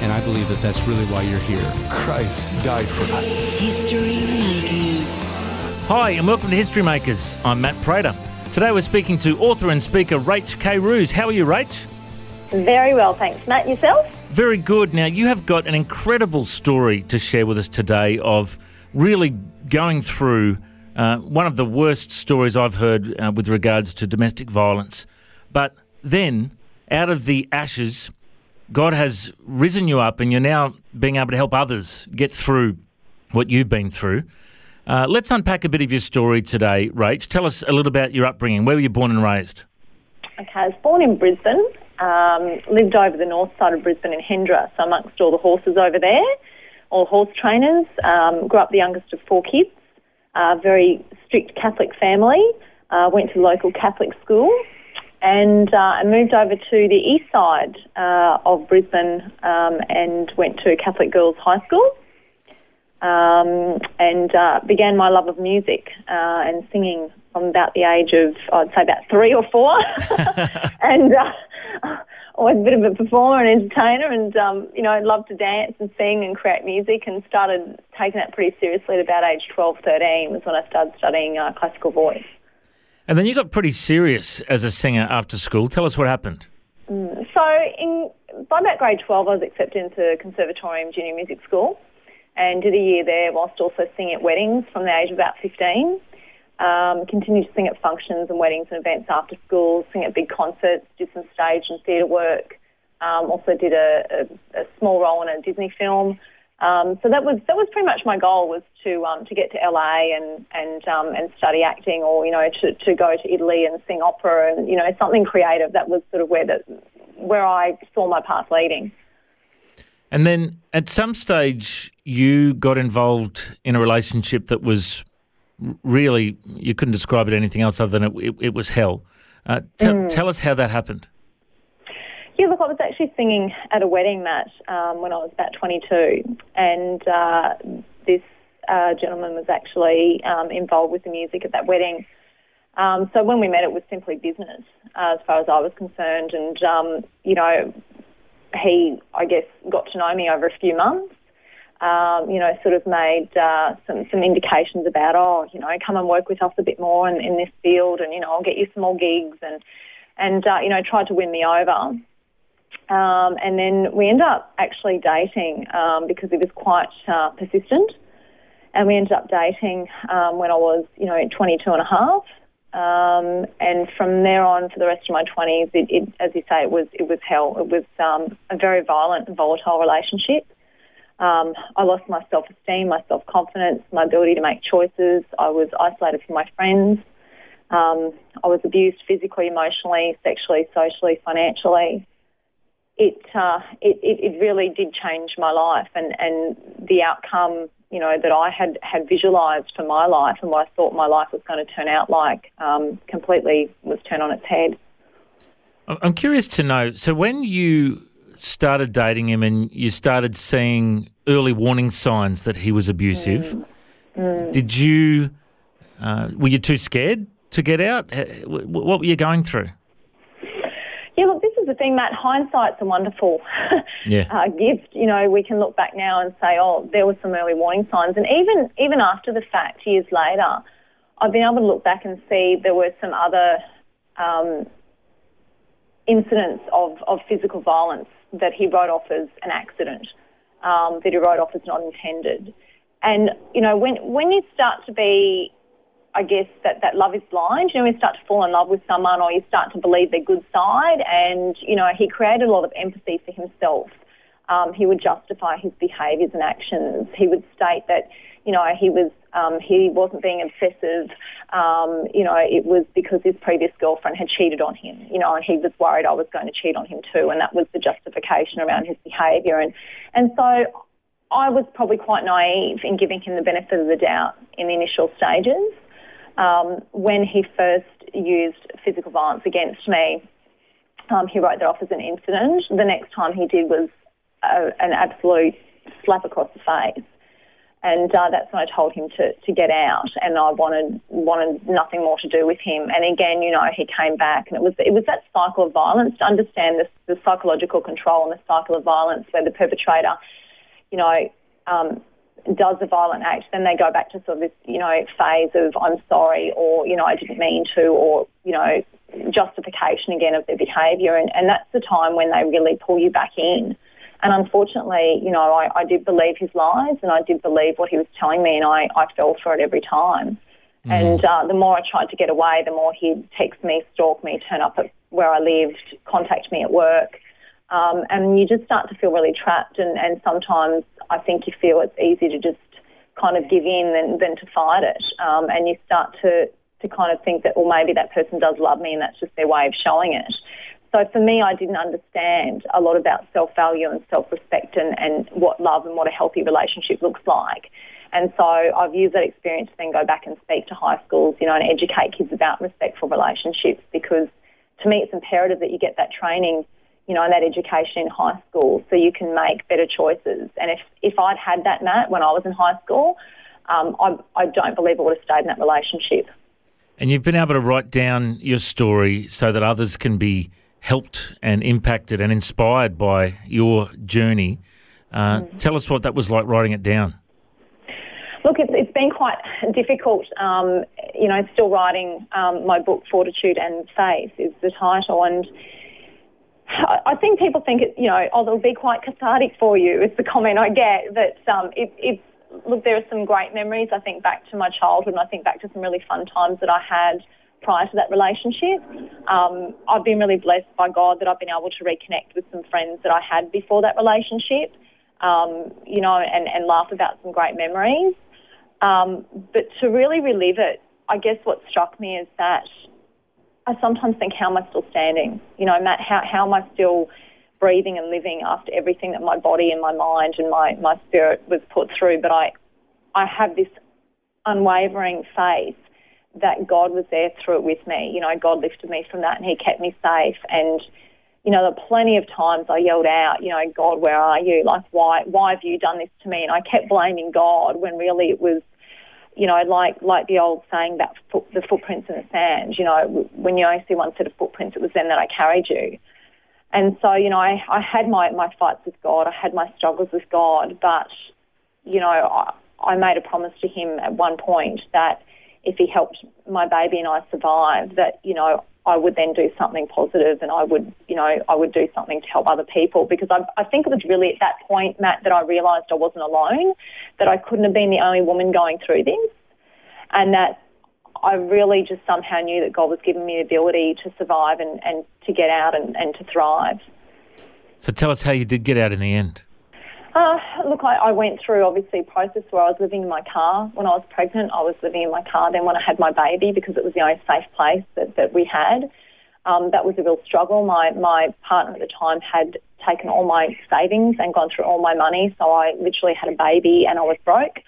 And I believe that that's really why you're here. Christ died for us. History Makers. Hi, and welcome to History Makers. I'm Matt Prater. Today we're speaking to author and speaker Rach K. Roos. How are you, Rach? Very well, thanks. Matt, yourself? Very good. Now, you have got an incredible story to share with us today of really going through uh, one of the worst stories I've heard uh, with regards to domestic violence. But then, out of the ashes, God has risen you up, and you're now being able to help others get through what you've been through. Uh, let's unpack a bit of your story today, Rach. Tell us a little about your upbringing. Where were you born and raised? Okay, I was born in Brisbane, um, lived over the north side of Brisbane in Hendra, so amongst all the horses over there, all horse trainers. Um, grew up the youngest of four kids, uh, very strict Catholic family, uh, went to local Catholic school, and uh, I moved over to the east side uh, of Brisbane um, and went to Catholic Girls High School. Um, and uh, began my love of music uh, and singing from about the age of, I'd say about three or four. and uh, always a bit of a performer and entertainer and, um, you know, I loved to dance and sing and create music and started taking that pretty seriously at about age 12, 13 was when I started studying uh, classical voice. And then you got pretty serious as a singer after school. Tell us what happened. So in by about grade 12, I was accepted into Conservatorium Junior Music School and did a year there whilst also singing at weddings from the age of about 15. Um, continued to sing at functions and weddings and events after school, sing at big concerts, did some stage and theatre work. Um, also did a, a, a small role in a Disney film. Um, so that was that was pretty much my goal was to um, to get to LA and and um, and study acting, or you know to, to go to Italy and sing opera, and you know something creative. That was sort of where the where I saw my path leading. And then at some stage, you got involved in a relationship that was really, you couldn't describe it anything else other than it, it, it was hell. Uh, te- Tell us how that happened. Yeah, look, I was actually singing at a wedding, Matt, um, when I was about 22, and uh, this uh, gentleman was actually um, involved with the music at that wedding. Um, so when we met, it was simply business, uh, as far as I was concerned, and um, you know, he, I guess, got to know me over a few months. Um, you know, sort of made uh, some some indications about, oh, you know, come and work with us a bit more in, in this field, and you know, I'll get you some more gigs, and and uh, you know, tried to win me over. Um, and then we ended up actually dating um, because he was quite uh, persistent. And we ended up dating um, when I was, you know, 22 and a half. Um, and from there on, for the rest of my 20s, it, it, as you say, it was it was hell. It was um, a very violent and volatile relationship. Um, I lost my self-esteem, my self-confidence, my ability to make choices. I was isolated from my friends. Um, I was abused physically, emotionally, sexually, socially, financially it, uh, it, it, really did change my life and, and the outcome, you know, that I had, had visualised for my life and what I thought my life was going to turn out like um, completely was turned on its head. I'm curious to know. So when you started dating him and you started seeing early warning signs that he was abusive, did you? Uh, were you too scared to get out? What were you going through? Yeah, look, this is the thing, Matt. Hindsight's a wonderful Yeah. uh, gift. You know, we can look back now and say, oh, there were some early warning signs. And even even after the fact, years later, I've been able to look back and see there were some other um, incidents of, of physical violence that he wrote off as an accident, um, that he wrote off as not intended. And, you know, when, when you start to be I guess that, that love is blind. You know, you start to fall in love with someone or you start to believe their good side. And, you know, he created a lot of empathy for himself. Um, he would justify his behaviours and actions. He would state that, you know, he was um, he wasn't being obsessive. Um, you know, it was because his previous girlfriend had cheated on him. You know, and he was worried I was going to cheat on him too, and that was the justification around his behaviour. And and so I was probably quite naive in giving him the benefit of the doubt in the initial stages. Um, when he first used physical violence against me, um, he wrote that off as an incident. The next time he did was a, an absolute slap across the face. And uh, that's when I told him to, to get out, and I wanted wanted nothing more to do with him. And again, you know, he came back, and it was it was that cycle of violence to understand the, the psychological control and the cycle of violence where the perpetrator, you know, um, does a violent act, then they go back to sort of this, you know, phase of I'm sorry, or you know, I didn't mean to, or you know, justification again of their behaviour, and, and that's the time when they really pull you back in. And unfortunately, you know, I, I did believe his lies and I did believe what he was telling me, and I, I fell for it every time. Mm. And uh, the more I tried to get away, the more he'd text me, stalk me, turn up at where I lived, contact me at work. Um, and you just start to feel really trapped. And, and sometimes I think you feel it's easy to just kind of give in than, than to fight it. Um, and you start to, to kind of think that, well, maybe that person does love me and that's just their way of showing it. So for me, I didn't understand a lot about self value and self respect and, and what love and what a healthy relationship looks like. And so I've used that experience to then go back and speak to high schools, you know, and educate kids about respectful relationships because to me it's imperative that you get that training, you know, that education in high school so you can make better choices. And if, if I'd had that, Matt, when I was in high school, um, I, I don't believe I would have stayed in that relationship. And you've been able to write down your story so that others can be helped and impacted and inspired by your journey. Uh, mm. Tell us what that was like writing it down. Look, it's, it's been quite difficult. Um, you know, still writing um, my book, Fortitude and Faith, is the title, and I think people think it. You know, oh, it'll be quite cathartic for you. Is the comment I get that um, it, it's look. There are some great memories. I think back to my childhood, and I think back to some really fun times that I had prior to that relationship. Um, I've been really blessed by God that I've been able to reconnect with some friends that I had before that relationship, um, you know, and, and laugh about some great memories. Um, but to really relive it, I guess what struck me is that I sometimes think, how am I still standing? You know, Matt, how, how am I still breathing and living after everything that my body and my mind and my, my spirit was put through? But I, I have this unwavering faith that God was there through it with me. You know, God lifted me from that and He kept me safe. And, you know, there are plenty of times I yelled out, you know, God, where are you? Like, why, why have you done this to me? And I kept blaming God when really it was, you know, like like the old saying about foot, the footprints in the sand. You know, when you only see one set of footprints, it was then that I carried you. And so, you know, I, I had my, my fights with God. I had my struggles with God. But, you know, I, I made a promise to Him at one point that if he helped my baby and I survive, that, you know, I would then do something positive and I would, you know, I would do something to help other people because I, I think it was really at that point, Matt, that I realised I wasn't alone, that I couldn't have been the only woman going through this, and that I really just somehow knew that God was giving me the ability to survive and, and to get out and, and to thrive. So tell us how you did get out in the end. Uh, look, I, I went through obviously a process where I was living in my car. When I was pregnant, I was living in my car. Then when I had my baby, because it was the only safe place that, that we had, um, that was a real struggle. My my partner at the time had taken all my savings and gone through all my money, so I literally had a baby and I was broke.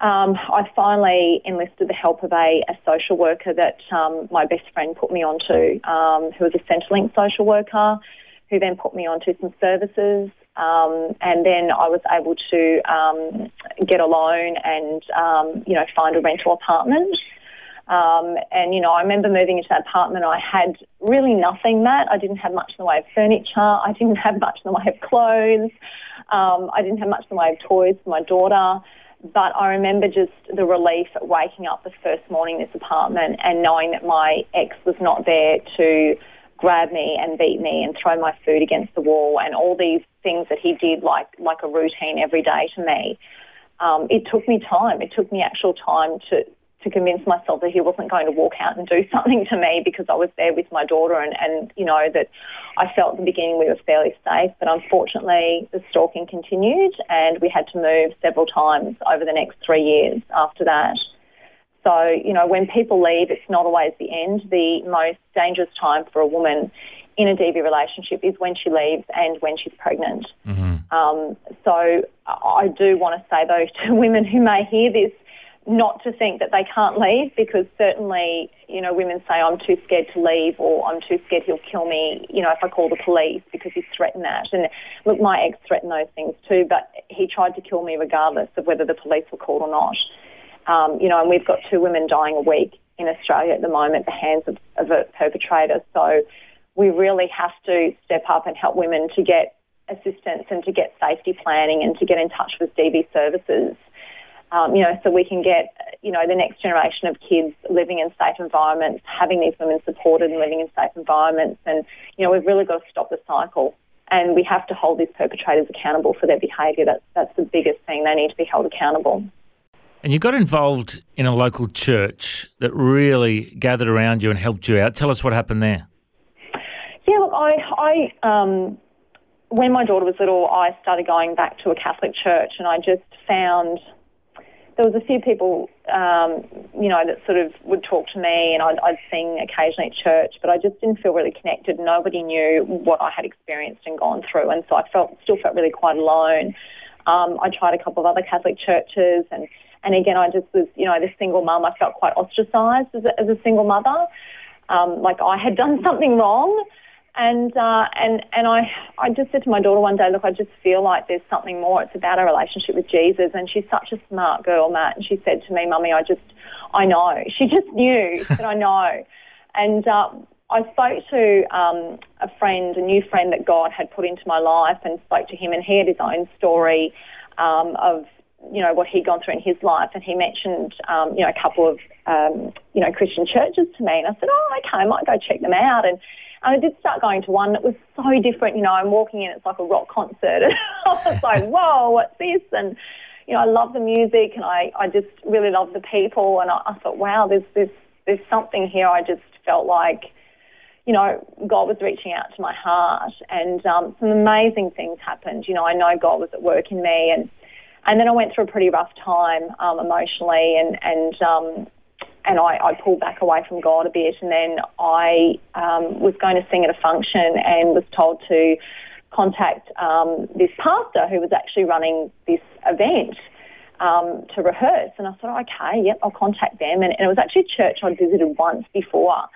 Um, I finally enlisted the help of a, a social worker that um, my best friend put me onto, um, who was a Centrelink social worker, who then put me onto some services um, and then I was able to um, get a loan and, um, you know, find a rental apartment. Um, and, you know, I remember moving into that apartment. I had really nothing, Matt. I didn't have much in the way of furniture. I didn't have much in the way of clothes. Um, I didn't have much in the way of toys for my daughter. But I remember just the relief waking up the first morning in this apartment and knowing that my ex was not there to grab me and beat me and throw my food against the wall and all these things that he did like like a routine every day to me. Um, it took me time. It took me actual time to to convince myself that he wasn't going to walk out and do something to me because I was there with my daughter and, and you know that I felt at the beginning we were fairly safe but unfortunately the stalking continued and we had to move several times over the next three years after that. So, you know, when people leave, it's not always the end. The most dangerous time for a woman in a DV relationship is when she leaves and when she's pregnant. Mm-hmm. Um, so I do want to say, though, to women who may hear this, not to think that they can't leave because certainly, you know, women say, I'm too scared to leave or I'm too scared he'll kill me, you know, if I call the police because he's threatened that. And look, my ex threatened those things too, but he tried to kill me regardless of whether the police were called or not. Um, you know, and we've got two women dying a week in Australia at the moment at the hands of, of a perpetrator. So we really have to step up and help women to get assistance and to get safety planning and to get in touch with DV services um, you know, so we can get, you know, the next generation of kids living in safe environments, having these women supported and living in safe environments. And, you know, we've really got to stop the cycle. And we have to hold these perpetrators accountable for their behaviour. That's, that's the biggest thing. They need to be held accountable. And you got involved in a local church that really gathered around you and helped you out. Tell us what happened there. Yeah, look, I, I um, when my daughter was little, I started going back to a Catholic church, and I just found there was a few people, um, you know, that sort of would talk to me and I'd, I'd sing occasionally at church, but I just didn't feel really connected. Nobody knew what I had experienced and gone through, and so I felt still felt really quite alone. Um, I tried a couple of other Catholic churches, and and again, I just was, you know, this single mum. I felt quite ostracised as a, as a single mother, um, like I had done something wrong. And uh, and and I I just said to my daughter one day, look, I just feel like there's something more. It's about a relationship with Jesus. And she's such a smart girl, Matt. And she said to me, Mummy, I just I know. She just knew that I know. And uh, I spoke to um, a friend, a new friend that God had put into my life, and spoke to him. And he had his own story um, of you know what he'd gone through in his life, and he mentioned um, you know a couple of um, you know Christian churches to me, and I said, oh, okay, I might go check them out. And and I did start going to one that was so different. You know, I'm walking in, it's like a rock concert. And I was like, whoa, what's this? And, you know, I love the music and I, I just really love the people. And I, I thought, wow, there's, there's, there's something here. I just felt like, you know, God was reaching out to my heart and um, some amazing things happened. You know, I know God was at work in me and, and then I went through a pretty rough time um, emotionally and, and um, and I, I, pulled back away from God a bit. And then I um, was going to sing at a function and was told to contact um, this pastor who was actually running this event um, to rehearse. And I thought, okay, yep, I'll contact them. And, and, it was actually a church I'd visited once before.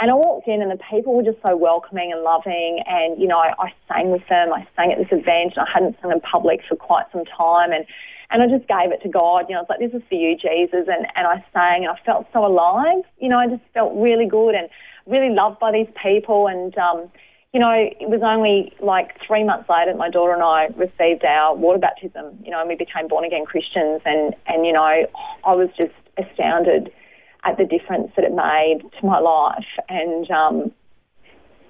And I walked in and the people were just so welcoming and loving. And, you know, I, I sang with them. I sang at this event and I hadn't sung in public for quite some time. And and I just gave it to God. You know, I was like, this is for you, Jesus. And, and I sang and I felt so alive. You know, I just felt really good and really loved by these people. And, um, you know, it was only like three months later my daughter and I received our water baptism, you know, and we became born again Christians. And, and, you know, I was just astounded at the difference that it made to my life. And, um,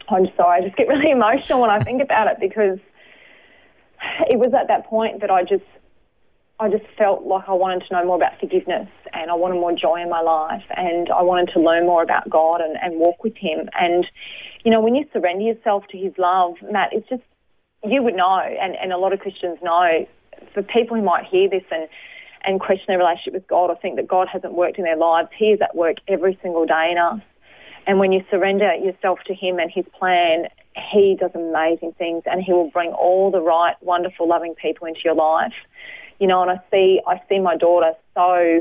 I'm sorry, I just get really emotional when I think about it because it was at that point that I just I just felt like I wanted to know more about forgiveness and I wanted more joy in my life and I wanted to learn more about God and, and walk with Him. And, you know, when you surrender yourself to His love, Matt, it's just, you would know, and, and a lot of Christians know, for people who might hear this and, and question their relationship with God or think that God hasn't worked in their lives, He is at work every single day in us. And when you surrender yourself to Him and His plan, He does amazing things and He will bring all the right, wonderful, loving people into your life. You know, and I see I see my daughter so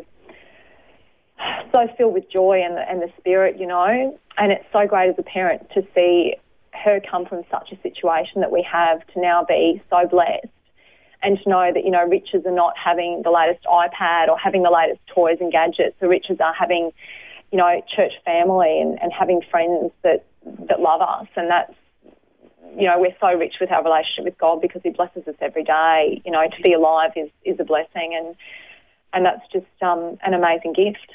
so filled with joy and and the spirit, you know, and it's so great as a parent to see her come from such a situation that we have to now be so blessed and to know that, you know, riches are not having the latest iPad or having the latest toys and gadgets. The riches are having, you know, church family and, and having friends that, that love us. And that's, you know, we're so rich with our relationship with God because He blesses us every day. You know, to be alive is, is a blessing, and and that's just um, an amazing gift.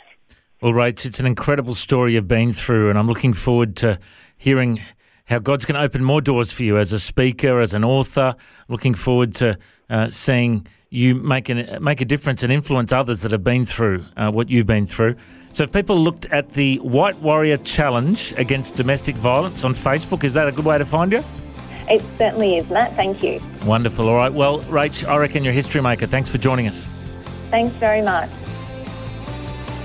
Well, Rach, it's an incredible story you've been through, and I'm looking forward to hearing how God's going to open more doors for you as a speaker, as an author. Looking forward to uh, seeing you make, an, make a difference and influence others that have been through uh, what you've been through. So, if people looked at the White Warrior Challenge against domestic violence on Facebook, is that a good way to find you? It certainly is, Matt. Thank you. Wonderful. All right. Well, Rach, I reckon you're a history maker. Thanks for joining us. Thanks very much.